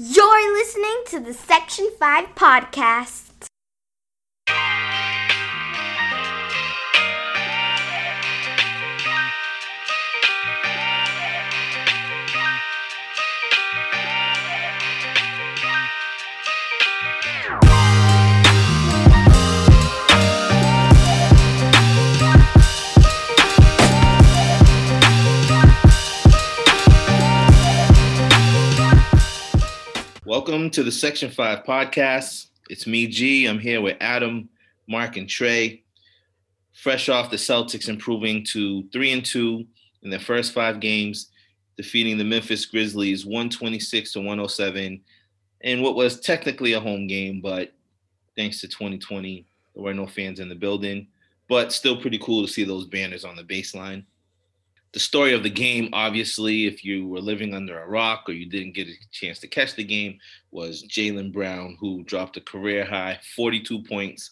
You're listening to the Section 5 podcast. Welcome to the Section 5 podcast. It's me, G. I'm here with Adam, Mark, and Trey. Fresh off the Celtics improving to 3 and 2 in their first five games, defeating the Memphis Grizzlies 126 to 107 in what was technically a home game, but thanks to 2020, there were no fans in the building. But still pretty cool to see those banners on the baseline the story of the game, obviously, if you were living under a rock or you didn't get a chance to catch the game, was Jaylen Brown, who dropped a career high 42 points.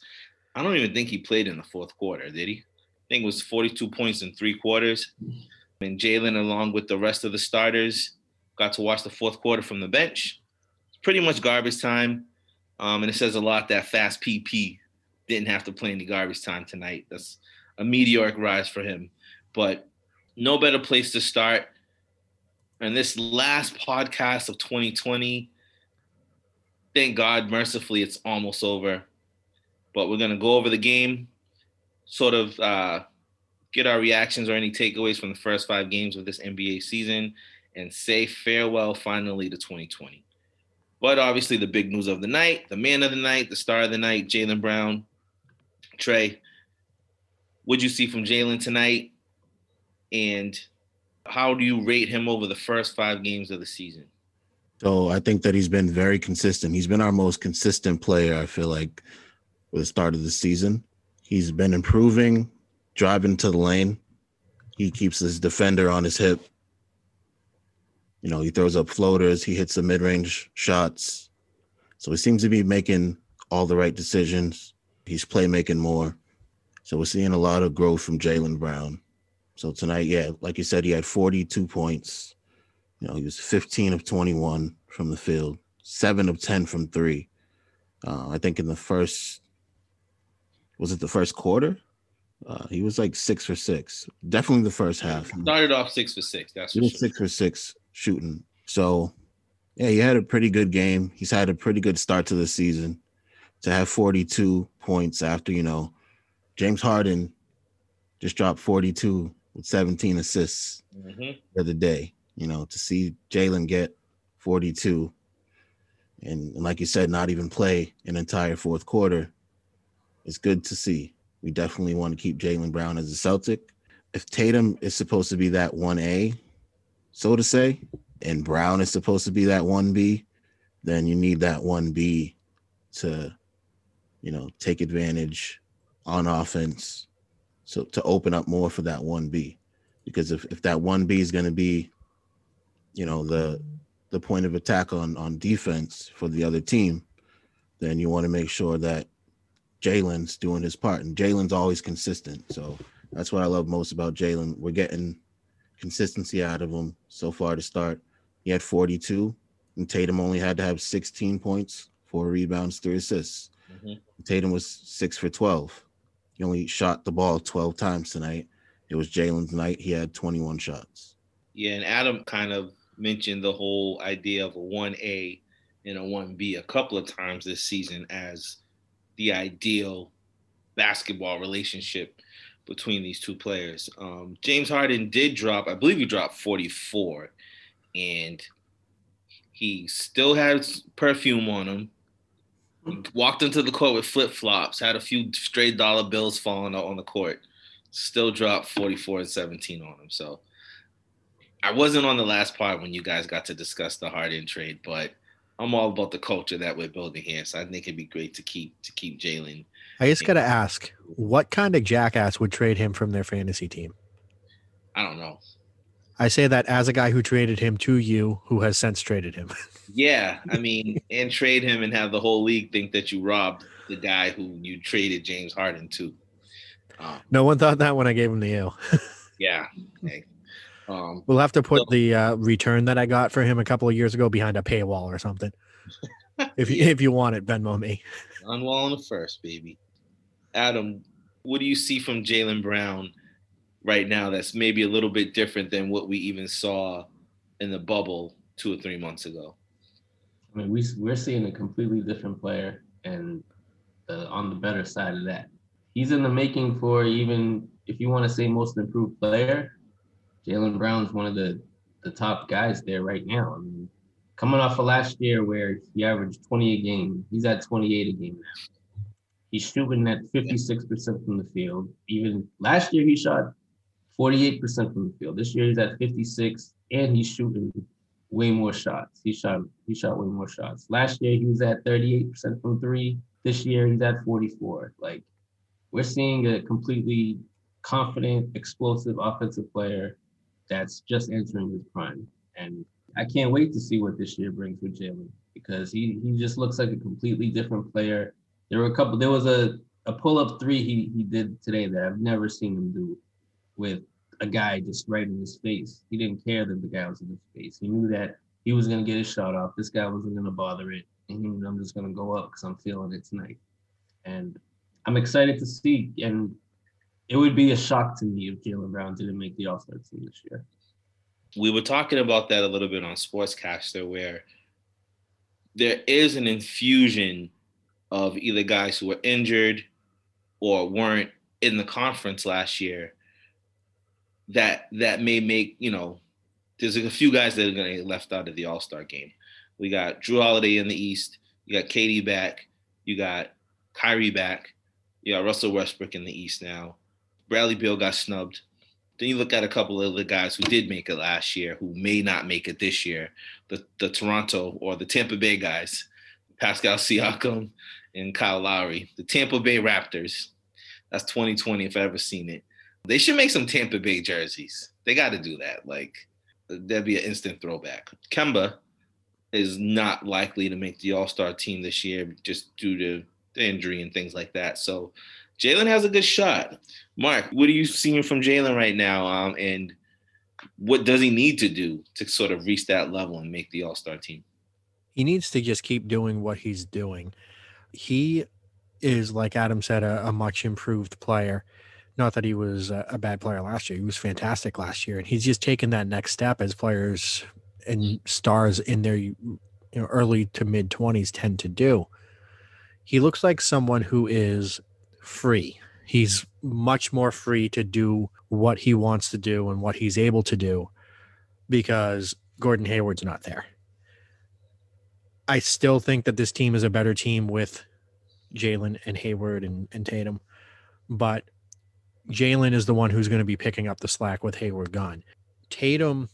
I don't even think he played in the fourth quarter, did he? I think it was 42 points in three quarters. And Jaylen, along with the rest of the starters, got to watch the fourth quarter from the bench. It's pretty much garbage time. Um, and it says a lot that Fast PP didn't have to play any garbage time tonight. That's a meteoric rise for him. But no better place to start. And this last podcast of 2020, thank God, mercifully, it's almost over. But we're going to go over the game, sort of uh, get our reactions or any takeaways from the first five games of this NBA season, and say farewell finally to 2020. But obviously, the big news of the night, the man of the night, the star of the night, Jaylen Brown. Trey, what'd you see from Jaylen tonight? And how do you rate him over the first five games of the season? So I think that he's been very consistent. He's been our most consistent player, I feel like, with the start of the season. He's been improving, driving to the lane. He keeps his defender on his hip. You know, he throws up floaters, he hits the mid range shots. So he seems to be making all the right decisions. He's playmaking more. So we're seeing a lot of growth from Jaylen Brown. So tonight, yeah, like you said, he had 42 points. You know, he was 15 of 21 from the field, seven of 10 from three. Uh, I think in the first, was it the first quarter? Uh, he was like six for six. Definitely the first half. Started off six for six. That's he was sure. six for six shooting. So, yeah, he had a pretty good game. He's had a pretty good start to the season. To have 42 points after you know, James Harden just dropped 42 with 17 assists mm-hmm. the other day. You know, to see Jaylen get 42 and, and, like you said, not even play an entire fourth quarter, it's good to see. We definitely want to keep Jaylen Brown as a Celtic. If Tatum is supposed to be that 1A, so to say, and Brown is supposed to be that 1B, then you need that 1B to, you know, take advantage on offense so to open up more for that one B, because if, if that one B is going to be, you know, the the point of attack on on defense for the other team, then you want to make sure that Jaylen's doing his part, and Jaylen's always consistent. So that's what I love most about Jaylen We're getting consistency out of him so far to start. He had 42, and Tatum only had to have 16 points, four rebounds, three assists. Mm-hmm. Tatum was six for 12. He only shot the ball 12 times tonight. It was Jaylen's night. He had 21 shots. Yeah, and Adam kind of mentioned the whole idea of a 1A and a 1B a couple of times this season as the ideal basketball relationship between these two players. Um, James Harden did drop, I believe he dropped 44, and he still has perfume on him walked into the court with flip flops, had a few stray dollar bills falling out on the court, still dropped 44 and 17 on him. So I wasn't on the last part when you guys got to discuss the Harden trade, but I'm all about the culture that we're building here. So I think it'd be great to keep to keep Jaylen. I just gotta ask, what kind of jackass would trade him from their fantasy team? I don't know. I say that as a guy who traded him to you, who has since traded him. yeah, I mean, and trade him and have the whole league think that you robbed the guy who you traded James Harden to. Um, no one thought that when I gave him the ale. yeah. Um, We'll have to put So- the uh, return that I got for him a couple of years ago behind a paywall or something. if you if you want it, Venmo me. Unwell on the first, baby. Adam, what do you see from Jaylen Brown right now that's maybe a little bit different than what we even saw in the bubble two or three months ago? I mean, we we're seeing a completely different player, and uh, on the better side of that, he's in the making for even if you want to say most improved player. Jaylen Brown's one of the the top guys there right now. I mean, coming off of last year where he averaged 20 a game, he's at 28 a game now. He's shooting at 56% from the field. Even last year, he shot 48% from the field. This year, he's at 56, and he's shooting way more shots. He shot he shot way more shots. Last year he was at 38% from three. This year he's at 44. Like we're seeing a completely confident, explosive offensive player that's just entering his prime. And I can't wait to see what this year brings with Jaylen because he he just looks like a completely different player. There were a couple. There was a a pull up three he he did today that I've never seen him do with a guy just right in his face. He didn't care that the guy was in his face. He knew that he was gonna get his shot off. This guy wasn't gonna bother it, and he I'm just gonna go up because I'm feeling it tonight. And I'm excited to see. And it would be a shock to me if Jaylen Brown didn't make the All Star team this year. we were talking about that a little bit on Sportscaster, where there is an infusion of either guys who were injured or weren't in the conference last year that that may make you know there's a few guys that are going to get left out of the All Star game. We got Jrue Holiday in the East. You got KD back. You got Kyrie back. You got Russell Westbrook in the East now. Bradley Beal got snubbed. Then you look at a couple of the guys who did make it last year, who may not make it this year. The the Toronto or the Tampa Bay guys, Pascal Siakam and Kyle Lowry. The Tampa Bay Raptors. That's 2020 if I ever seen it. They should make some Tampa Bay jerseys. They got to do that. Like that'd be an instant throwback. Kemba is not likely to make the All Star team this year just due to the injury and things like that. So Jaylen has a good shot. Mark, what are you seeing from Jaylen right now? Um, and what does he need to do to sort of reach that level and make the All Star team? He needs to just keep doing what he's doing. He is, like Adam said, a, a much improved player. Not that he was a, bad player last year. He was fantastic last year. And he's just taken that next step as players and stars in their you know, early to mid 20s tend to do. He looks like someone who is free. He's much more free to do what he wants to do and what he's able to do because Gordon Hayward's not there. I still think that this team is a better team with Jaylen and Hayward and, and Tatum, but Jaylen is the one who's going to be picking up the slack with Hayward gone. Tatum,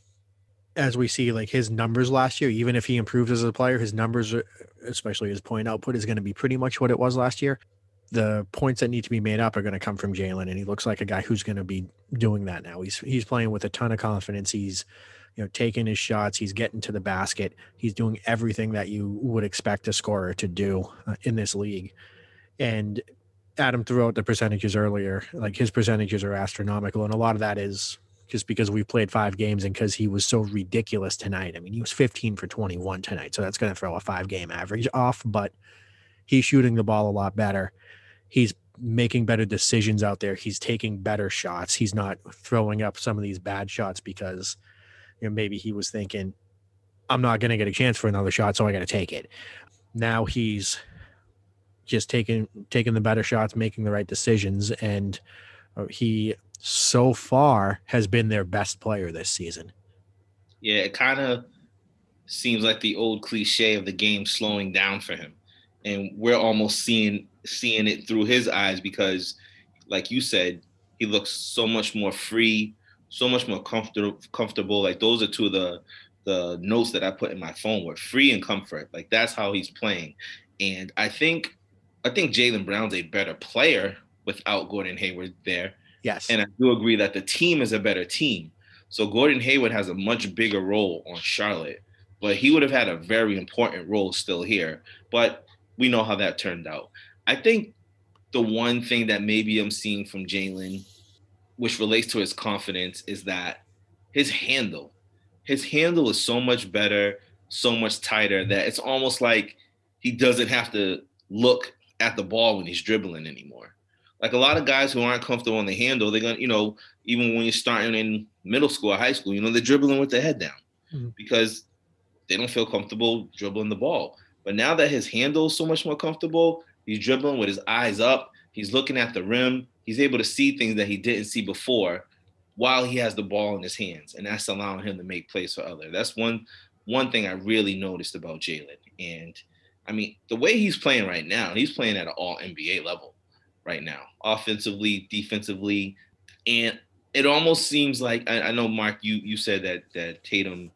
as we see, like his numbers last year, even if he improves as a player, his numbers, especially his point output, is going to be pretty much what it was last year. The points that need to be made up are going to come from Jaylen, and he looks like a guy who's going to be doing that now. He's he's playing with a ton of confidence. He's you know taking his shots. He's getting to the basket. He's doing everything that you would expect a scorer to do uh, in this league. And Adam threw out the percentages earlier. Like his percentages are astronomical, and a lot of that is just because we played five games and because he was so ridiculous tonight. I mean, he was 15 for 21 tonight, so that's going to throw a five game average off. But he's shooting the ball a lot better. He's making better decisions out there. He's taking better shots. He's not throwing up some of these bad shots because you know maybe he was thinking, I'm not going to get a chance for another shot, so I got to take it. Now he's just taking taking the better shots, making the right decisions, and uh, he so far has been their best player this season. Yeah, it kind of seems like the old cliche of the game slowing down for him, and we're almost seeing seeing it through his eyes because, like you said, he looks so much more free, so much more comfortable. Comfortable. Like those are two of the the notes that I put in my phone were free and comfort. Like that's how he's playing, and I think I think Jaylen Brown's a better player without Gordon Hayward there. Yes. And I do agree that the team is a better team. So Gordon Hayward has a much bigger role on Charlotte, but he would have had a very important role still here. But we know how that turned out. I think the one thing that maybe I'm seeing from Jaylen, which relates to his confidence, is that his handle. His handle is so much better, so much tighter that it's almost like he doesn't have to look at the ball when he's dribbling anymore. Like a lot of guys who aren't comfortable on the handle, they're gonna, you know, even when you're starting in middle school or high school, you know, they're dribbling with their head down Mhm. because they don't feel comfortable dribbling the ball. But now that his handle is so much more comfortable, he's dribbling with his eyes up, he's looking at the rim, he's able to see things that he didn't see before while he has the ball in his hands. And that's allowing him to make plays for others. That's one one thing I really noticed about Jaylen. And I mean, the way he's playing right now, he's playing at an all NBA level right now, offensively, defensively. And it almost seems like I, I know Mark, you you said that that Tatum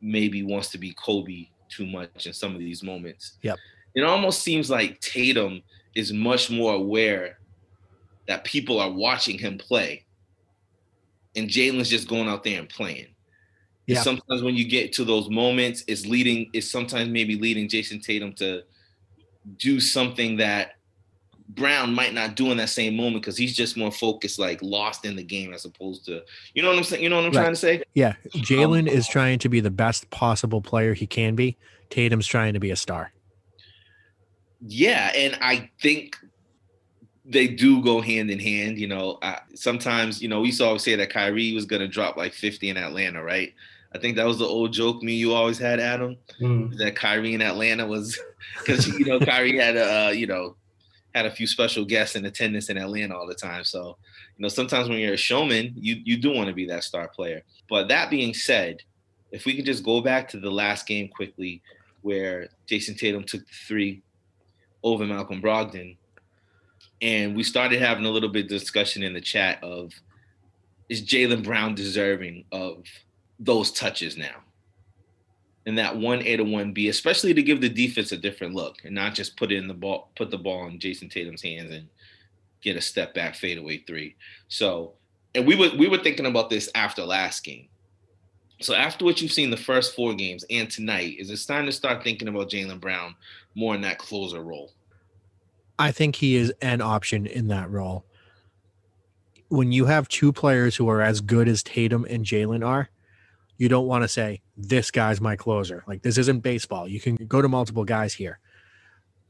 maybe wants to be Kobe too much in some of these moments. Yep. It almost seems like Tatum is much more aware that people are watching him play. And Jaylen's just going out there and playing. Yeah. Sometimes when you get to those moments, it's leading, it's sometimes maybe leading Jayson Tatum to do something that Brown might not do in that same moment because he's just more focused, like lost in the game as opposed to, you know what I'm saying? You know what I'm Right. trying to say? Yeah, Jaylen is trying to be the best possible player he can be. Tatum's trying to be a star. Yeah, and I think they do go hand in hand. You know, uh, sometimes you know we used to always say that Kyrie was going to drop like 50 in Atlanta, right? I think that was the old joke me you always had, Adam, Mm. that Kyrie in Atlanta was because you know Kyrie had a uh, you know had a few special guests in attendance in Atlanta all the time. So you know sometimes when you're a showman, you you do want to be that star player. But that being said, if we could just go back to the last game quickly, where Jayson Tatum took the three over Malcolm Brogdon. And we started having a little bit of discussion in the chat of is Jaylen Brown deserving of those touches now? And that one A to one B, especially to give the defense a different look and not just put in the ball, put the ball in Jayson Tatum's hands and get a step back fadeaway three. So, and we were we were thinking about this after last game. So after what you've seen the first four games and tonight, is it time to start thinking about Jaylen Brown more in that closer role? I think he is an option in that role. When you have two players who are as good as Tatum and Jaylen are, you don't want to say, this guy's my closer. Like, this isn't baseball. You can go to multiple guys here.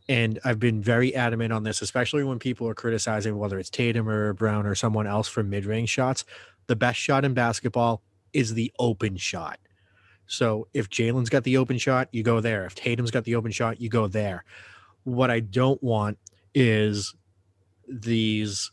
And I've been very adamant on this, especially when people are criticizing whether it's Tatum or Brown or someone else for mid range shots. The best shot in basketball is the open shot. So if Jaylen's got the open shot, you go there. If Tatum's got the open shot, you go there. What I don't want is these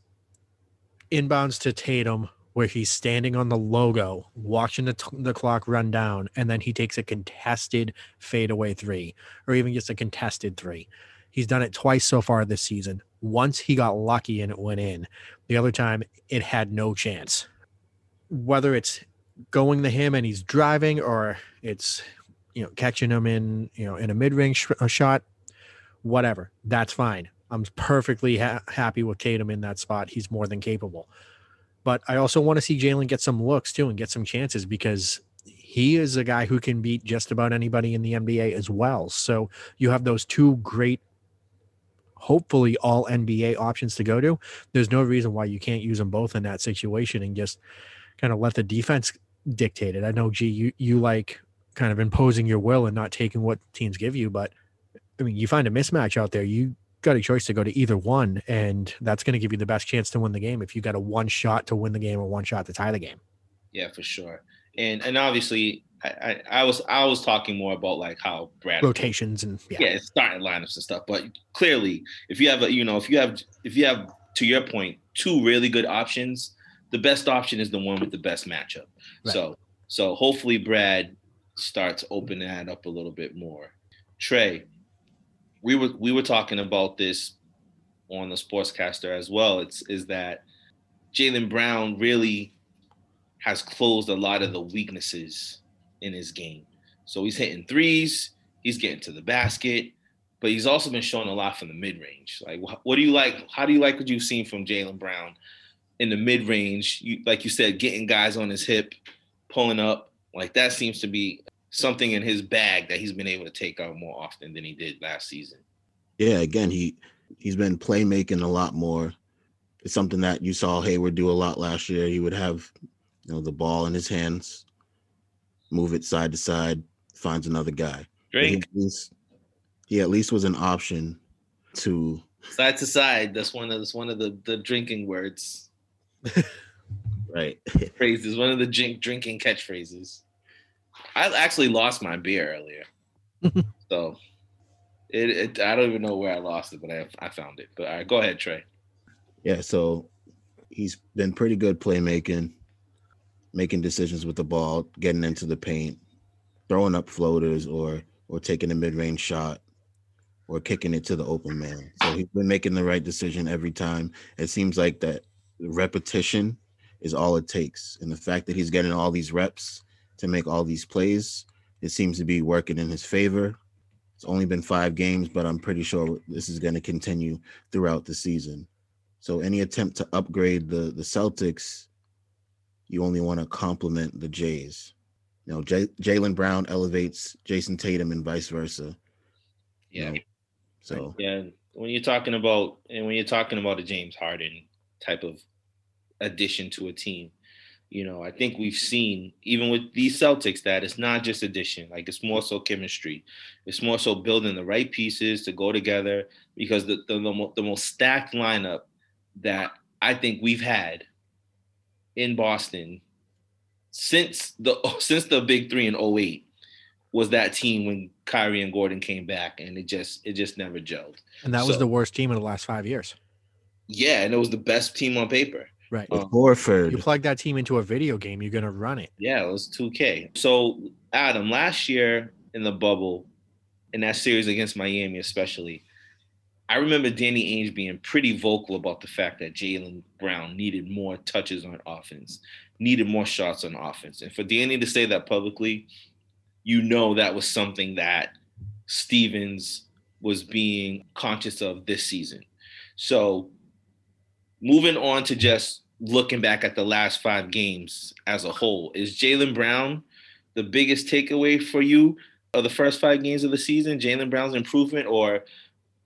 inbounds to Tatum where he's standing on the logo, watching the, t- the clock run down, and then he takes a contested fadeaway three or even just a contested three. He's done it twice so far this season. Once he got lucky and it went in, the other time it had no chance. Whether it's going to him and he's driving or it's you know catching him in you know in a mid-range sh- shot whatever that's fine i'm perfectly ha- happy with Tatum in that spot he's more than capable but i also want to see Jaylen get some looks too and get some chances because he is a guy who can beat just about anybody in the nba as well. So you have those two great hopefully all nba options to go to. There's no reason why you can't use them both in that situation and just kind of let the defense dictate it. I know, G, you you like kind of imposing your will and not taking what teams give you, but I mean, you find a mismatch out there, you got a choice to go to either one, and that's going to give you the best chance to win the game if you got a one shot to win the game or one shot to tie the game. Yeah, for sure. And and obviously, I, I, I was I was talking more about like how Brad Rotations and yeah, yeah, starting lineups and stuff. But clearly, if you have a you know if you have if you have to your point two really good options, the best option is the one with the best matchup. Right. So so hopefully Brad starts opening that up a little bit more. Trey, we were we were talking about this on the Sportscaster as well. It's is that Jaylen Brown really has closed a lot of the weaknesses in his game. So he's hitting threes, he's getting to the basket, but he's also been showing a lot from the mid range. Like, what do you like? How do you like what you've seen from Jaylen Brown in the mid range? Like you said, getting guys on his hip, pulling up. Like that seems to be something in his bag that he's been able to take out more often than he did last season. Yeah, again, he he's been playmaking a lot more. It's something that you saw Hayward do a lot last year. He would have you know, the ball in his hands, move it side to side, finds another guy. But He Drink at, least, he at least was an option to side to side. That's one of that's one of the the drinking words right. phrases. One of the drink drinking catchphrases. I actually lost my beer earlier, so it, it. I don't even know where I lost it, but I I found it. But all right, go ahead, Trey. yeah, so he's been pretty good playmaking, making decisions with the ball, getting into the paint, throwing up floaters or or taking a mid-range shot or kicking it to the open man. So he's been making the right decision every time. It seems like that repetition is all it takes. And the fact that he's getting all these reps to make all these plays, it seems to be working in his favor. It's only been five games, but I'm pretty sure this is going to continue throughout the season. So any attempt to upgrade the the Celtics, you only want to compliment the Jays. You know, J- Jaylen Brown elevates Jayson Tatum and vice versa. you Yeah, know. So yeah. When you're talking about and when you're talking about a James Harden type of addition to a team, you know, I think we've seen even with these Celtics that it's not just addition, like it's more so chemistry. It's more so building the right pieces to go together because the the, the, the most stacked lineup that I think we've had in Boston since the since the big 3 in 08 was that team when Kyrie and Gordon came back and it just it just never gelled. And that was the worst team in the last five years. Yeah, and it was the best team on paper. Right. with Um, Horford, You plug that team into a video game, you're going to run it. Yeah, it was 2K. So, Adam, last year in the bubble, in that series against Miami, especially, I remember Danny Ainge being pretty vocal about the fact that Jaylen Brown needed more touches on offense, needed more shots on offense. And for Danny to say that publicly, you know that was something that Stevens was being conscious of this season. So, moving on to just looking back at the last five games as a whole, is Jaylen Brown the biggest takeaway for you of the first five games of the season? Jaylen Brown's improvement, or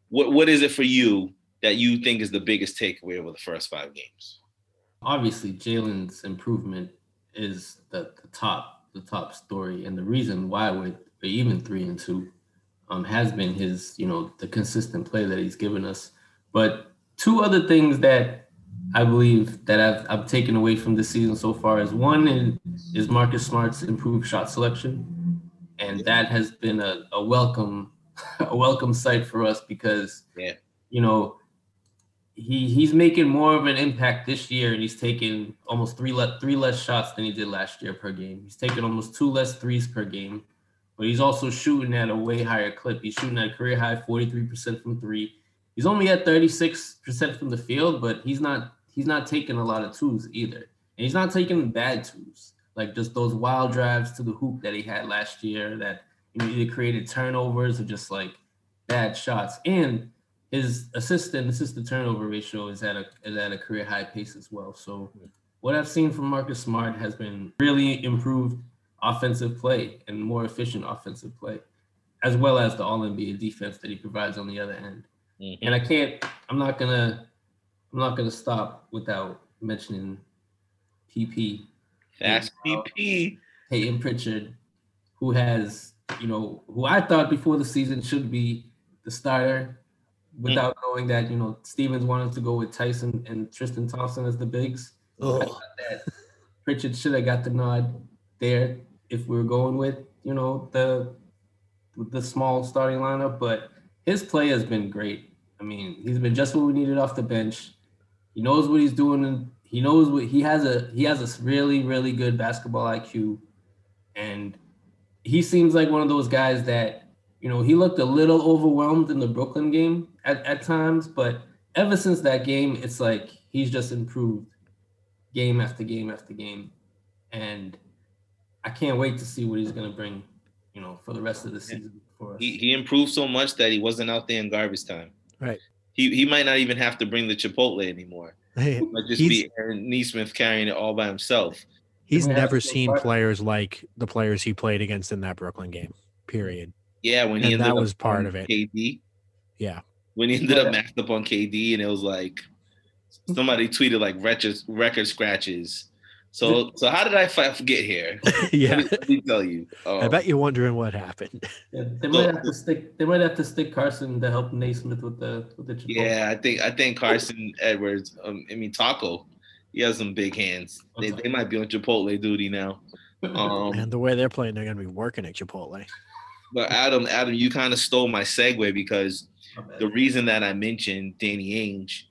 what? What is it for you that you think is the biggest takeaway over the first five games? obviously Jaylen's improvement is the, the top the top story and the reason why we're, even three and two um, has been his you know the consistent play that he's given us but two other things that I believe that I've, I've taken away from this season so far is one is, is Marcus Smart's improved shot selection and that has been a, a welcome a welcome sight for us because Yeah. you know he he's making more of an impact this year, and he's taking almost three le- three less shots than he did last year per game. He's taking almost two less threes per game, but he's also shooting at a way higher clip. He's shooting at a career high forty three percent from three. He's only at thirty six percent from the field, but he's not he's not taking a lot of twos either, and he's not taking bad twos like just those wild drives to the hoop that he had last year that you know either created turnovers or just like bad shots and his assist and assist to turnover ratio is at a is at a career high pace as well. So what I've seen from Marcus Smart has been really improved offensive play and more efficient offensive play, as well as the all NBA defense that he provides on the other end. Mhm. And I can't I'm not gonna I'm not gonna stop without mentioning PP, Fast PP. Payton Pritchard, who has, you know, who I thought before the season should be the starter without mm. knowing that, you know, Stevens wanted to go with Tyson and Tristan Thompson as the bigs. I thought that Pritchard should have got the nod there if we were going with, you know, the the small starting lineup, but his play has been great. I mean, he's been just what we needed off the bench. He knows what he's doing and he knows what he has a he has a really really good basketball IQ and he seems like one of those guys that you know he looked a little overwhelmed in the Brooklyn game at, at times but ever since that game it's like he's just improved game after game after game and I can't wait to see what he's going to bring you know for the rest of the season for us. He he improved so much that he wasn't out there in garbage time. Right. He he might not even have to bring the Chipotle anymore. Hey, It might just he's be Aaron Nesmith carrying it all by himself. he's never seen far- players like the players he played against in that Brooklyn game. Period. Yeah, when he And ended that up was part of it. KD. Yeah. When he ended up Yeah. matched up on KD, and it was like somebody tweeted like record record scratches. So so how did I get here? yeah. Let me, let me tell you. I Um, bet you're wondering what happened. Yeah, they might have to stick. They might have to stick Carson to help Nesmith with the with the. Chipotle. Yeah, I think I think Carson Edwards. Um, I mean Taco. He has some big hands. They, they might be on Chipotle duty now. Um, and the way they're playing, they're going to be working at Chipotle. but Adam, Adam, you kind of stole my segue because the reason that I mentioned Danny Ainge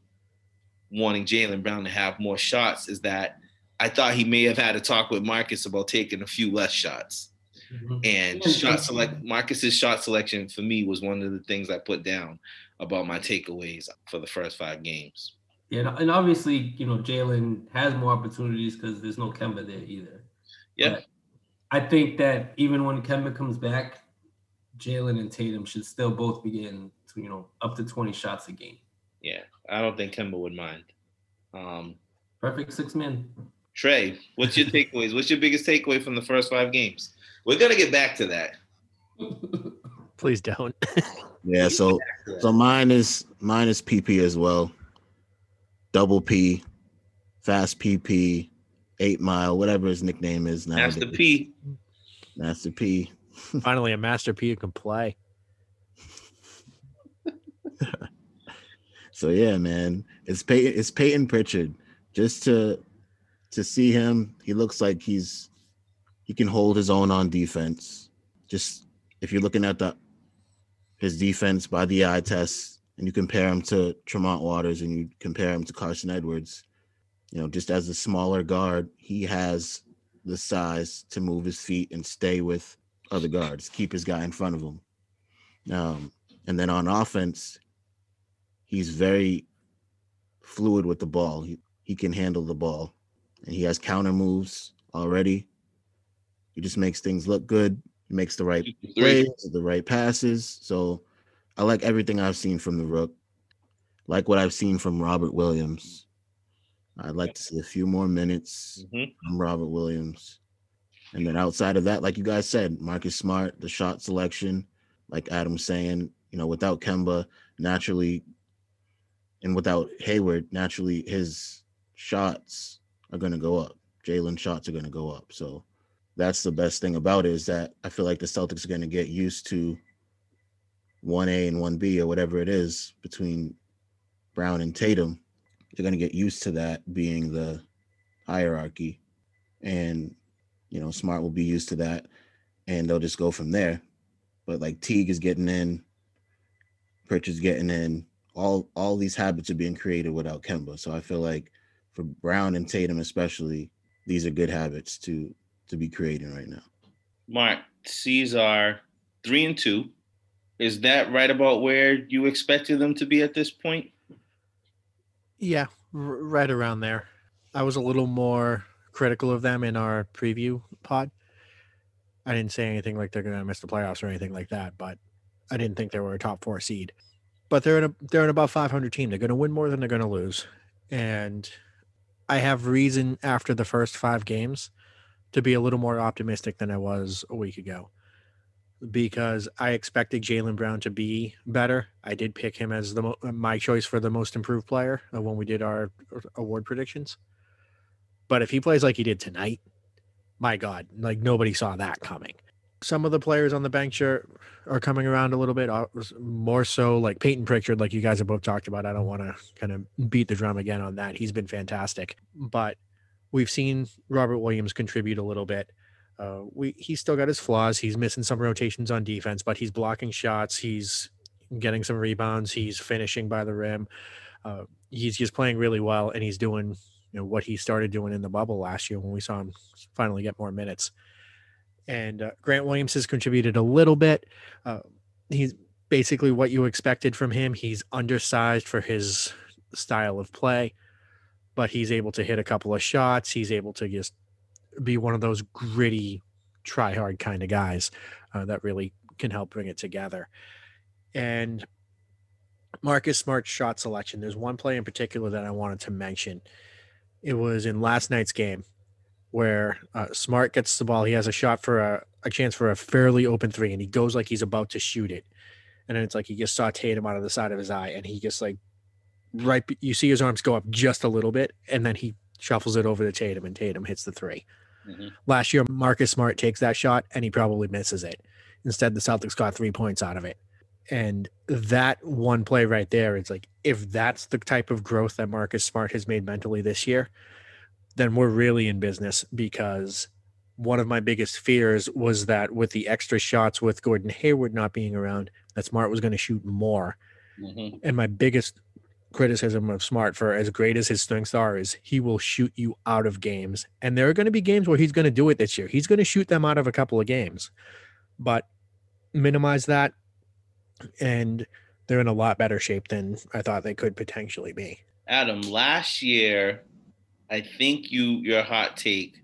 wanting Jaylen Brown to have more shots is that I thought he may have had a talk with Marcus about taking a few less shots. Mhm. And shot select Marcus's shot selection for me was one of the things I put down about my takeaways for the first five games. Yeah, and- and obviously, you know, Jaylen has more opportunities because there's no Kemba there either. Yeah. But I think that even when Kemba comes back, Jaylen and Tatum should still both be getting, to, you know, up to 20 shots a game. Yeah, I don't think Kemba would mind. Um, Perfect six men. Trey, what's your takeaways? What's your biggest takeaway from the first five games? We're gonna get back to that. Please don't. Yeah, so so mine is mine is PP as well. Double P, fast PP, eight mile, whatever his nickname is now. Master P. Master P. Finally, a Master P who can play. So yeah, man, it's Payton. It's Payton Pritchard. Just to to see him, he looks like he's he can hold his own on defense. Just if you're looking at the his defense by the eye test, and you compare him to Tremont Waters, and you compare him to Carson Edwards, you know, just as a smaller guard, he has the size to move his feet and stay with other guards, keep his guy in front of him. Um, and then on offense, he's very fluid with the ball. He, he can handle the ball and he has counter moves already. He just makes things look good. He makes the right plays, the right passes. So I like everything I've seen from the rook. Like what I've seen from Robert Williams. I'd like to see a few more minutes Mhm. from Robert Williams. And then outside of that, like you guys said, Marcus Smart, the shot selection, like Adam's saying, you know, without Kemba, naturally, and without Hayward, naturally his shots are going to go up. Jaylen shots are going to go up. So that's the best thing about it is that I feel like the Celtics are going to get used to 1A and 1B or whatever it is between Brown and Tatum. They're going to get used to that being the hierarchy. And, you know, Smart will be used to that and they'll just go from there. But like Teague is getting in, Pritchard's getting in. All all these habits are being created without Kemba. So I feel like for Brown and Tatum especially, these are good habits to to be creating right now. Mark, Caesar three and two. Is that right about where you expected them to be at this point? Yeah, r- right around there. I was a little more critical of them in our preview pod. I didn't say anything like they're going to miss the playoffs or anything like that, but I didn't think they were a top four seed. But they're in a they're an above 500 team. They're going to win more than they're going to lose, and I have reason after the first five games to be a little more optimistic than I was a week ago because I expected Jaylen Brown to be better. I did pick him as the my choice for the most improved player when we did our award predictions. But if he plays like he did tonight, my God, like nobody saw that coming. Some of the players on the bench are are coming around a little bit uh, more so like Payton Pritchard, like you guys have both talked about. I don't want to kind of beat the drum again on that. He's been fantastic, but we've seen Robert Williams contribute a little bit. Uh, we he's still got his flaws. He's missing some rotations on defense, but he's blocking shots. He's getting some rebounds. He's finishing by the rim. Uh, he's just playing really well, and he's doing you know what he started doing in the bubble last year when we saw him finally get more minutes. And uh, Grant Williams has contributed a little bit. Uh, he's basically what you expected from him. He's undersized for his style of play, but he's able to hit a couple of shots. He's able to just be one of those gritty, try hard kind of guys uh, that really can help bring it together. And Marcus Smart's shot selection, there's one play in particular that I wanted to mention. It was in last night's game where uh, Smart gets the ball. He has a shot for a, a chance for a fairly open three, and he goes like he's about to shoot it. And then it's like he just sauteed him out of the side of his eye, and he just like right, you see his arms go up just a little bit, and then he shuffles it over to Tatum, and Tatum hits the 3 Mhm. Last year, Marcus Smart takes that shot and he probably misses it. Instead, the Celtics got three points out of it. And that one play right there, it's like if that's the type of growth that Marcus Smart has made mentally this year, then we're really in business because one of my biggest fears was that with the extra shots with Gordon Hayward not being around, that Smart was going to shoot more. Mhm. And my biggest criticism of Smart for as great as his strengths are is he will shoot you out of games. And there are going to be games where he's going to do it this year. He's going to shoot them out of a couple of games. But minimize that and they're in a lot better shape than I thought they could potentially be. Adam, last year, I think you your hot take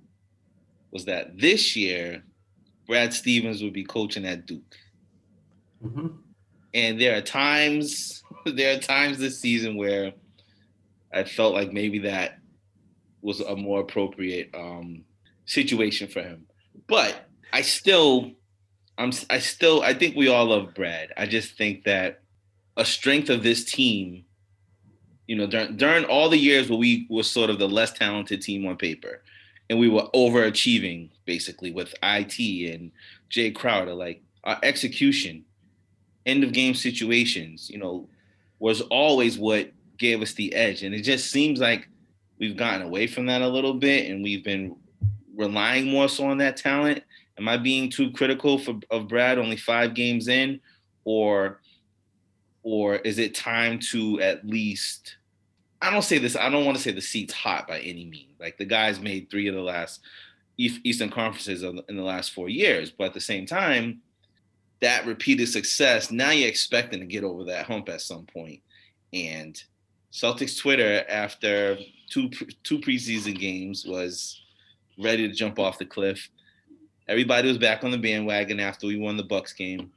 was that this year Brad Stevens would be coaching at Duke. hmm And there are times there are times this season where I felt like maybe that was a more appropriate um, situation for him. But I still I'm I still I think we all love Brad. I just think that a strength of this team, you know, during during all the years where we were sort of the less talented team on paper, and we were overachieving basically with IT and Jae Crowder, like our execution, end of game situations, you know, was always what gave us the edge. And it just seems like we've gotten away from that a little bit and we've been relying more so on that talent. Am I being too critical for of Brad only five games in? Or or is it time to at least I don't say this, I don't want to say the seat's hot by any means. Like the guys made three of the last East- Eastern conferences in the last four years, but at the same time, that repeated success, now you're expecting to get over that hump at some point. And Celtics Twitter after two two preseason games was ready to jump off the cliff. Everybody was back on the bandwagon after we won the Bucks game.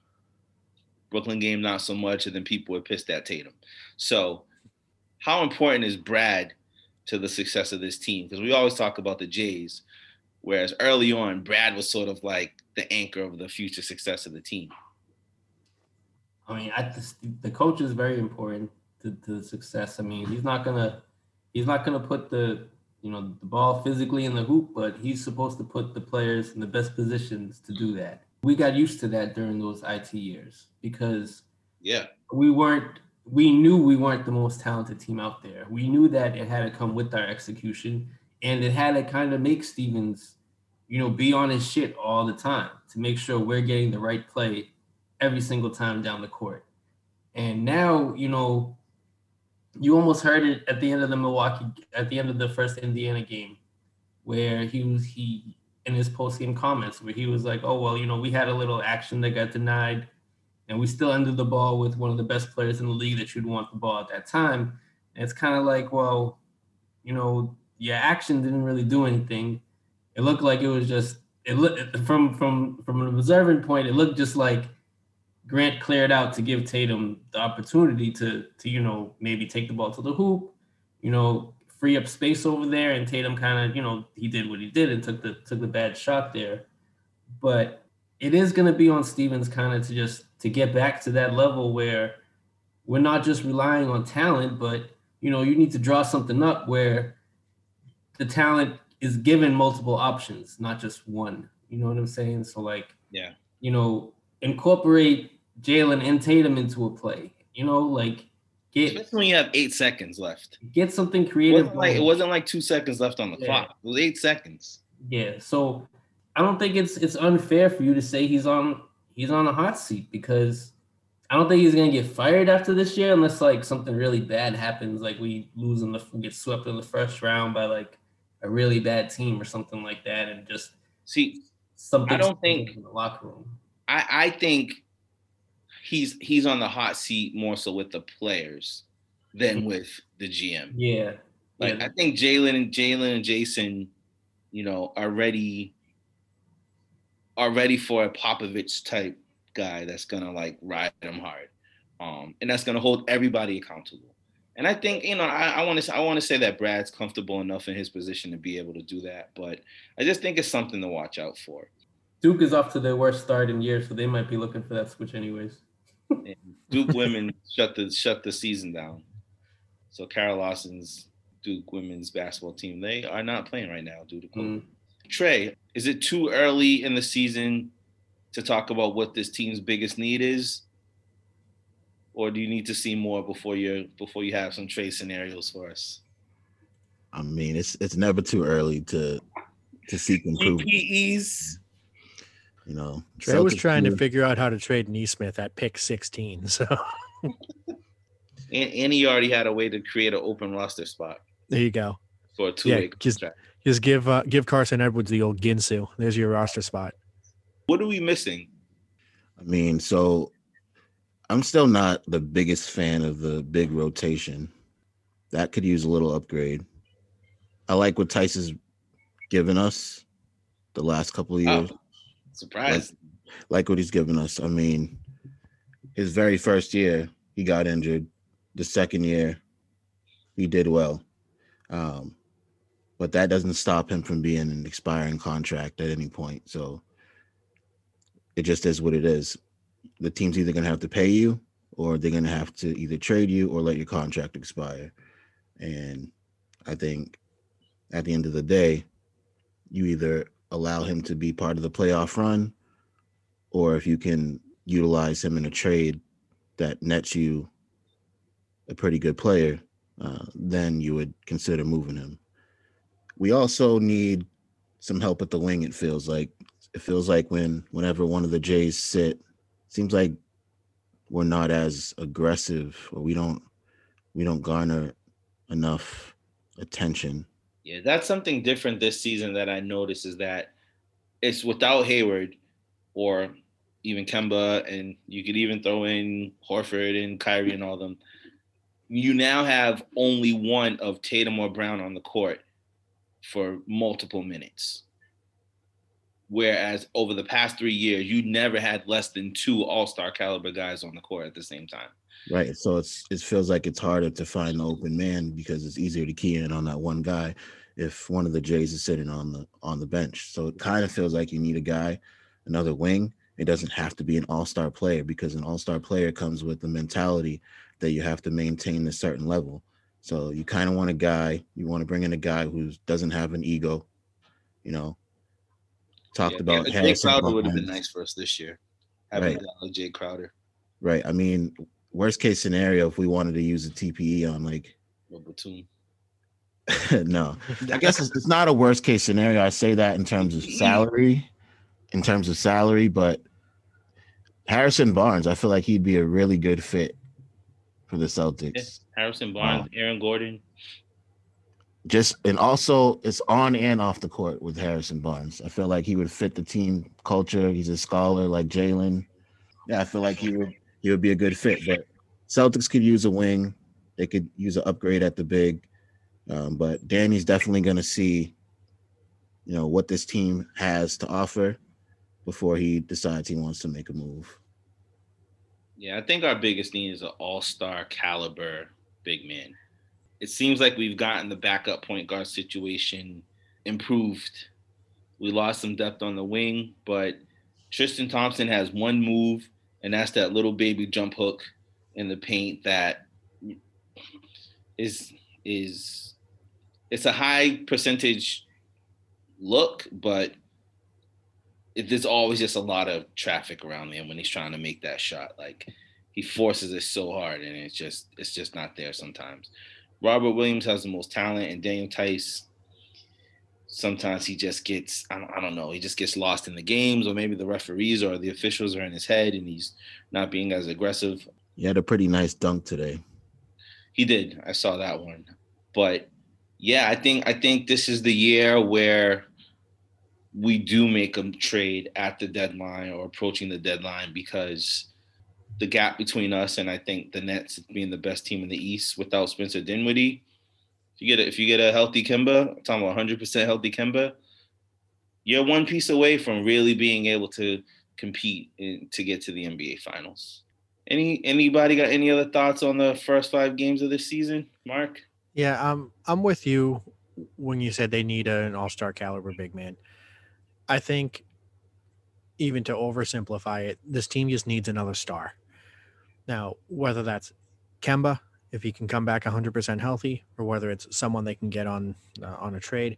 Brooklyn game not so much, and then people were pissed at Tatum. So, how important is Brad to the success of this team? Because we always talk about the Jays, whereas early on, Brad was sort of like the anchor of the future success of the team. I mean, I just, the coach is very important to, to success. I mean, he's not gonna he's not gonna put the you know the ball physically in the hoop, but he's supposed to put the players in the best positions to do that. We got used to that during those IT years because Yeah, we weren't we knew we weren't the most talented team out there. We knew that it had to come with our execution and it had to kind of make Stevens, you know, be on his shit all the time to make sure we're getting the right play every single time down the court. And now, you know, you almost heard it at the end of the Milwaukee at the end of the first Indiana game where he was he in his post game comments where he was like, "Oh, well, you know, we had a little action that got denied and we still ended the ball with one of the best players in the league that you'd want the ball at that time. And it's kind of like, well, you know, your action didn't really do anything. It looked like it was just it looked from from from an observant point, it looked just like Grant cleared out to give Tatum the opportunity to to you know maybe take the ball to the hoop, you know, free up space over there, and Tatum kind of you know he did what he did and took the took the bad shot there, but it is going to be on Stevens kind of to just to get back to that level where we're not just relying on talent, but you know, you need to draw something up where the talent is given multiple options, not just one. You know what I'm saying? So like, Yeah. you know, incorporate Jaylen and Tatum into a play. You know, like get especially when you have eight seconds left. get something It creative. wasn't like it wasn't like two seconds left on the Yeah. clock. It was eight seconds. Yeah, so I don't think it's it's unfair for you to say he's on he's on a hot seat because I don't think he's gonna get fired after this year unless like something really bad happens, like we lose in the get swept in the first round by like a really bad team or something like that, and just See, something. I don't think- in the locker room. I, I think he's he's on the hot seat more so with the players than with the GM. Yeah, Like yeah, I think Jaylen and Jaylen and Jayson, you know, are ready are ready for a Popovich type guy that's gonna like ride them hard, um, and that's gonna hold everybody accountable. And I think you know I want to I want to say that Brad's comfortable enough in his position to be able to do that, but I just think it's something to watch out for. Duke is off to their worst start in years, so they might be looking for that switch anyways. And Duke women shut the shut the season down, so Kara Lawson's Duke women's basketball team. They are not playing right now due to Mm. Trey, is it too early in the season to talk about what this team's biggest need is? Or do you need to see more before you before you have some trade scenarios for us? I mean, it's it's never too early to to seek improvement. PPEs. You know, Trey was Celtics trying to figure out how to trade Nesmith at pick 16. So And, and he already had a way to create an open roster spot there you go. for a two-way just- contract. Just give uh, give Carson Edwards the old Ginsu. There's your roster spot. What are we missing? I mean, so I'm still not the biggest fan of the big rotation. That could use a little upgrade. I like what Theis has given us the last couple of years. Oh, surprise. like what he's given us. I mean, his very first year, he got injured. The second year, he did well. Um, but that doesn't stop him from being an expiring contract at any point. So it just is what it is. The team's either going to have to pay you or they're going to have to either trade you or let your contract expire. And I think at the end of the day, you either allow him to be part of the playoff run or if you can utilize him in a trade that nets you a pretty good player, uh, then you would consider moving him. We also need some help at the wing. It feels like it feels like when whenever one of the Jays sit, seems like we're not as aggressive or we don't we don't garner enough attention. Yeah, that's something different this season that I noticed is that it's without Hayward or even Kemba, and you could even throw in Horford and Kyrie and all them. You now have only one of Tatum or Brown on the court for multiple minutes. Whereas over the past three years, you never had less than two All Star caliber guys on the court at the same time. Right. So it's it feels like it's harder to find the open man because it's easier to key in on that one guy if one of the Jays is sitting on the on the bench. So it kind of feels like you need a guy, another wing. It doesn't have to be an all-star player because an all-star player comes with the mentality that you have to maintain a certain level. So you kind of want a guy, you want to bring in a guy who doesn't have an ego, you know. Talked Yeah, about Jae Crowder would have been nice for us this year. Having Right. a guy like Jae Crowder Right. I mean, worst case scenario, if we wanted to use a TPE on like no, I guess it's, it's not a worst case scenario. I say that in terms of salary, in terms of salary, but Harrison Barnes, I feel like he'd be a really good fit for the Celtics. Harrison Barnes, Aaron Gordon. Just and also it's on and off the court with Harrison Barnes. I feel like he would fit the team culture. He's a scholar like Jaylen. Yeah, I feel like he would he would be a good fit. But Celtics could use a wing. They could use an upgrade at the big. Um, but Danny's definitely going to see, you know, what this team has to offer before he decides he wants to make a move. Yeah, I think our biggest need is an all-star caliber big man. It seems like we've gotten the backup point guard situation improved. We lost some depth on the wing, but Tristan Thompson has one move, and that's that little baby jump hook in the paint that is is it's a high percentage look, but it, there's always just a lot of traffic around him when he's trying to make that shot. Like he forces it so hard, and it's just it's just not there sometimes. Robert Williams has the most talent, and Daniel Theis. Sometimes he just gets I don't, I don't know he just gets lost in the games, or maybe the referees or the officials are in his head, and he's not being as aggressive. He had a pretty nice dunk today. He did. I saw that one. But yeah, I think I think this is the year where we do make a trade at the deadline or approaching the deadline because the gap between us and I think the Nets being the best team in the East without Spencer Dinwiddie. If you get a, if you get a healthy Kemba, I'm talking about 100% healthy Kemba, you're one piece away from really being able to compete in, to get to the NBA Finals. Any anybody got any other thoughts on the first five games of this season, Mark? Yeah, um, I'm with you when you said they need an all-star caliber big man. I think even to oversimplify it, this team just needs another star. Now, whether that's Kemba, if he can come back 100% healthy, or whether it's someone they can get on uh, on a trade.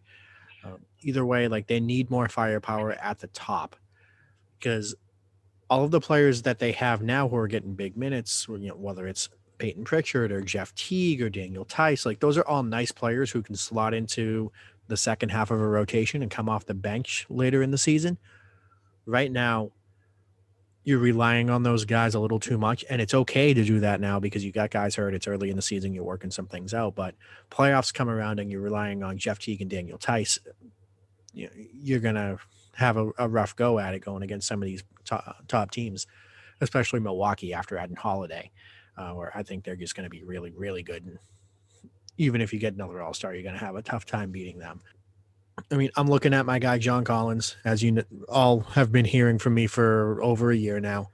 Uh, either way, like they need more firepower at the top because all of the players that they have now who are getting big minutes, you know, whether it's Payton Pritchard or Jeff Teague or Daniel Theis like those are all nice players who can slot into the second half of a rotation and come off the bench later in the season. Right now, you're relying on those guys a little too much, and it's okay to do that now because you got guys hurt. It's early in the season, you're working some things out. But playoffs come around, and you're relying on Jeff Teague and Daniel Theis. You're gonna have a, a rough go at it going against some of these top, top teams, especially Milwaukee after adding Holiday, uh, where I think they're just going to be really, really good. And even if you get another All Star, you're going to have a tough time beating them. I mean, I'm looking at my guy John Collins, as you all have been hearing from me for over a year now.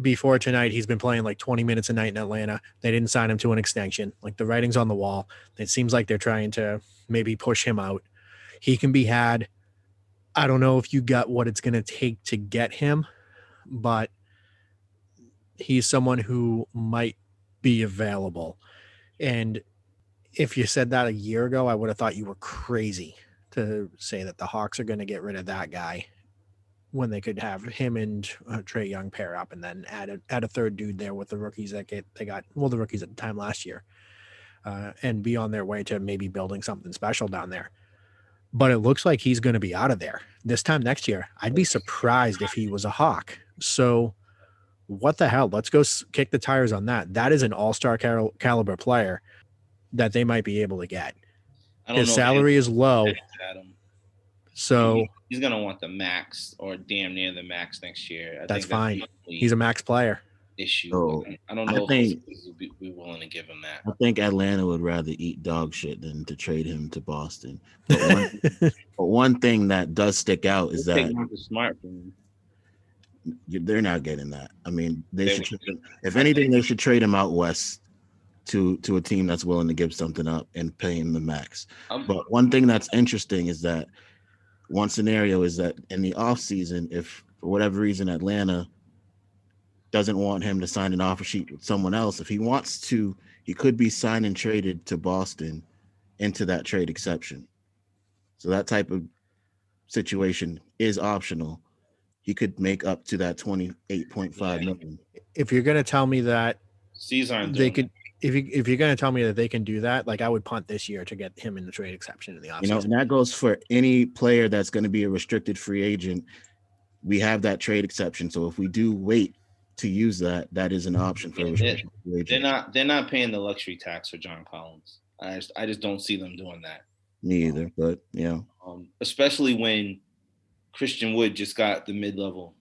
Before tonight, he's been playing like 20 minutes a night in Atlanta. They didn't sign him to an extension. Like the writing's on the wall. It seems like they're trying to maybe push him out. He can be had I don't know if you got what it's going to take to get him, but he's someone who might be available. And if you said that a year ago, I would have thought you were crazy to say that the Hawks are going to get rid of that guy when they could have him and uh, Trae Young pair up and then add a, add a third dude there with the rookies that get they got well the rookies at the time last year uh, and be on their way to maybe building something special down there but it looks like he's going to be out of there this time next year. I'd be surprised if he was a Hawk. So, what the hell? Let's go kick the tires on that. That is an all star cal- caliber player that they might be able to get. His salary is low. So he's going to want the max or damn near the max next year. I that's fine. He's a max player issue. So, I don't know I think, if be, be willing to give him that. I think Atlanta would rather eat dog shit than to trade him to Boston. But one, but one thing that does stick out is that smart they're not getting that. I mean, they, they should. if anything, they should trade him out west to to a team that's willing to give something up and pay him the max. Um, but one thing that's interesting is that one scenario is that in the off season, if for whatever reason Atlanta doesn't want him to sign an offer sheet with someone else. If he wants to, he could be signed and traded to Boston into that trade exception. So that type of situation is optional. He could make up to that twenty eight point five million. If you're gonna tell me that C's aren't they could if you if you're gonna tell me that they can do that, like I would punt this year to get him in the trade exception in the offseason. You know, and that goes for any player that's going to be a restricted free agent. We have that trade exception. So if we do wait to use that, that is an option for yeah, they're, they're not they're not paying the luxury tax for John Collins. I just I just don't see them doing that. Me either, but yeah. Um, especially when Christian Wood just got the mid level.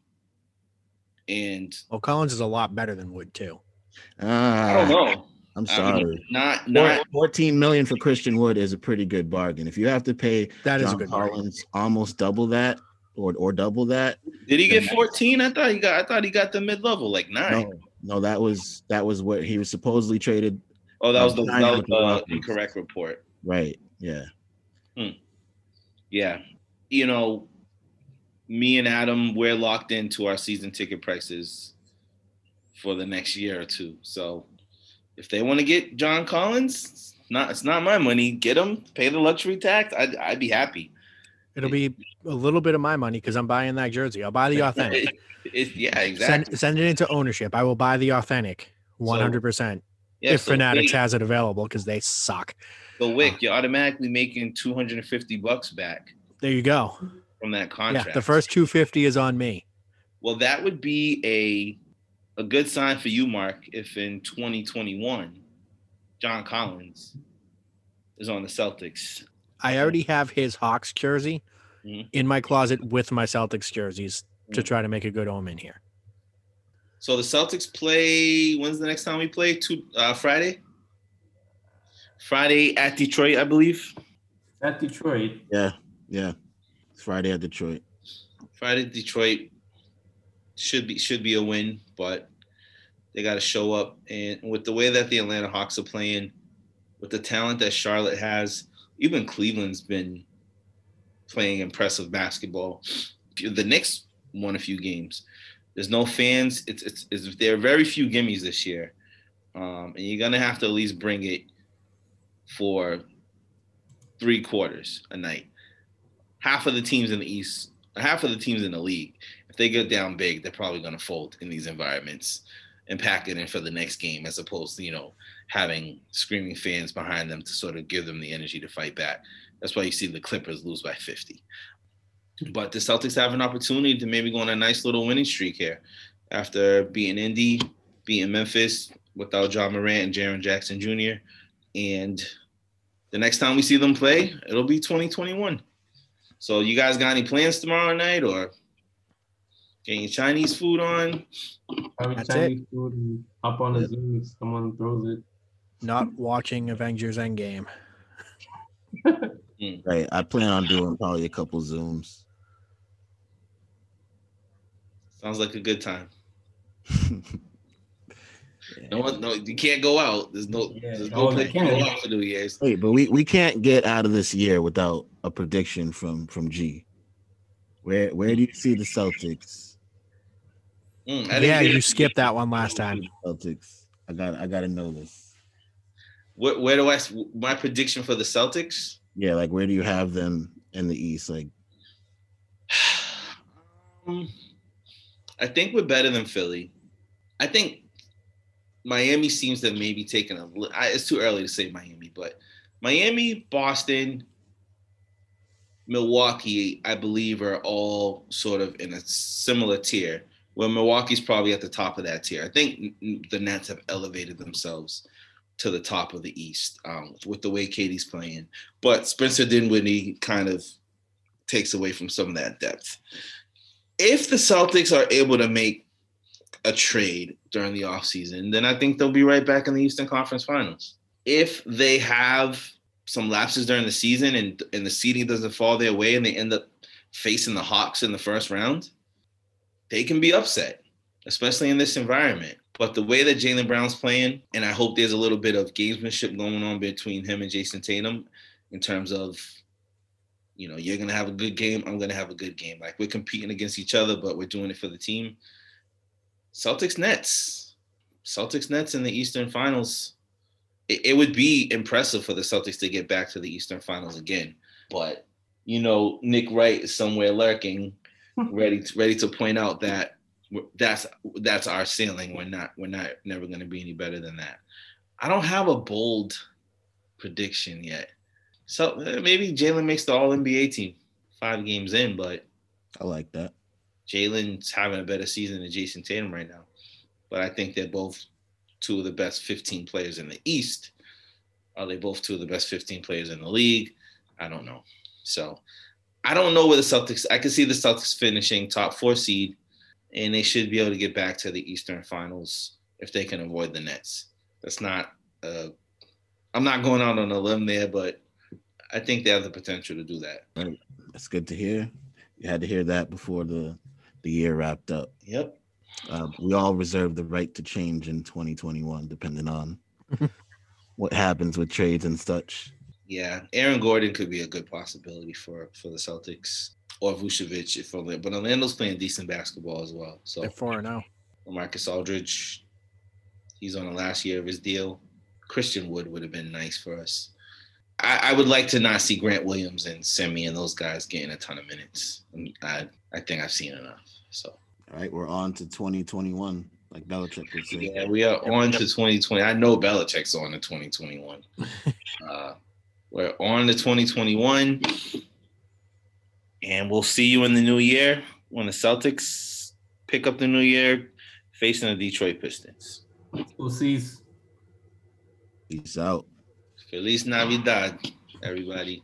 And well, Collins is a lot better than Wood too. Uh, I don't know. I'm sorry. I mean, not not 14 million for Christian Wood is a pretty good bargain. If you have to pay that John is a good Collins bargain. almost double that, or or double that. Did he get 14? I thought he got I thought he got the mid level like nine. No, no, that was that was what he was supposedly traded. Oh, that was the, that was the incorrect report. Right. Yeah. Hmm. Yeah. You know, me and Adam, we're locked into our season ticket prices for the next year or two. So if they want to get John Collins, not it's not my money. Get him, pay the luxury tax. I'd, I'd be happy. It'll be a little bit of my money because I'm buying that jersey. I'll buy the authentic. yeah, exactly. Send, send, it into ownership. I will buy the authentic 100%. So, yeah, if so Fanatics has it available because they suck. So Wyc, you're automatically making 250 bucks back. There you go. From that contract. Yeah, the first 250 is on me. Well, that would be a a good sign for you, Mark, if in 2021 John Collins is on the Celtics. I already have his Hawks jersey mm-hmm. in my closet with my Celtics jerseys mm-hmm. to try to make a good omen here. So the Celtics play. When's the next time we play? Two uh, Friday. Friday at Detroit, I believe. At Detroit. Yeah, yeah. Friday at Detroit. Friday Detroit should be should be a win, but they got to show up. And with the way that the Atlanta Hawks are playing, with the talent that Charlotte has, even Cleveland's been playing impressive basketball. The Knicks won a few games. There's no fans. It's it's, it's there are very few gimmies this year, um, and you're gonna have to at least bring it for three quarters a night. Half of the teams in the East, half of the teams in the league, if they get down big, they're probably gonna fold in these environments and pack it in for the next game, as opposed to you know having screaming fans behind them to sort of give them the energy to fight back. That's why you see the Clippers lose by 50. But the Celtics have an opportunity to maybe go on a nice little winning streak here after beating Indy, beating Memphis without Ja Morant and Jaren Jackson Jr. And the next time we see them play, it'll be 2021. So you guys got any plans tomorrow night or getting Chinese food on? Probably That's Chinese food and hop on the Zoom if someone throws it. Not watching Avengers Endgame. Hmm. Right. I plan on doing probably a couple zooms. Sounds like a good time. Yeah. No one, no, you can't go out. There's no, Yeah. there's no Oh, place you to go out for New Year's. Wait, but we, we can't get out of this year without a prediction from from G. Where where do you see the Celtics? Mm, Yeah, you it. skipped that one last time. Celtics. I got I got to know this. Where, where do I? My prediction for the Celtics. Yeah, like where do you have them in the East? Like Um, I think we're better than Philly. I think Miami seems to have maybe taken a. li- It's too early to say Miami, but Miami, Boston, Milwaukee, I believe, are all sort of in a similar tier. Where Milwaukee's probably at the top of that tier. I think the Nets have elevated themselves to the top of the East um, with the way KD's playing. But Spencer Dinwiddie kind of takes away from some of that depth. If the Celtics are able to make a trade during the offseason, then I think they'll be right back in the Eastern Conference Finals. If they have some lapses during the season and, and the seeding doesn't fall their way and they end up facing the Hawks in the first round, they can be upset, especially in this environment. But the way that Jaylen Brown's playing, and I hope there's a little bit of gamesmanship going on between him and Jayson Tatum in terms of you know, you're gonna have a good game. I'm gonna have a good game. Like we're competing against each other, but we're doing it for the team. Celtics Nets, Celtics Nets in the Eastern Finals. It, it would be impressive for the Celtics to get back to the Eastern Finals again, but you know, Nick Wright is somewhere lurking, ready to, ready to point out that that's that's our ceiling. We're not we're not never gonna be any better than that. I don't have a bold prediction yet. So uh, maybe Jaylen makes the All NBA team five games in, but I like that. Jaylen's having a better season than Jayson Tatum right now. But I think they're both two of the best 15 players in the East. Are they both two of the best 15 players in the league? I don't know. So I don't know where the Celtics. I can see the Celtics finishing top four seed, and they should be able to get back to the Eastern Finals if they can avoid the Nets. That's not. Uh, I'm not going out on a limb there, but I think they have the potential to do that. That's good to hear. You had to hear that before the the year wrapped up. Yep. Uh, we all reserve the right to change in 2021, depending on what happens with trades and such. Yeah, Aaron Gordon could be a good possibility for for the Celtics or Vucevic if only. But Orlando's playing decent basketball as well. So They're four and oh. zero. Marcus Aldridge, he's on the last year of his deal. Christian Wood would have been nice for us. I, I would like to not see Grant Williams and Semi and those guys getting a ton of minutes. I I think I've seen enough. So All right, we're on to 2021, like Belichick would say. yeah, we are on to 2020. I know Belichick's on to 2021. uh, we're on to 2021. And we'll see you in the new year when the Celtics pick up the new year facing the Detroit Pistons. We'll see. Peace out. Feliz Navidad, everybody.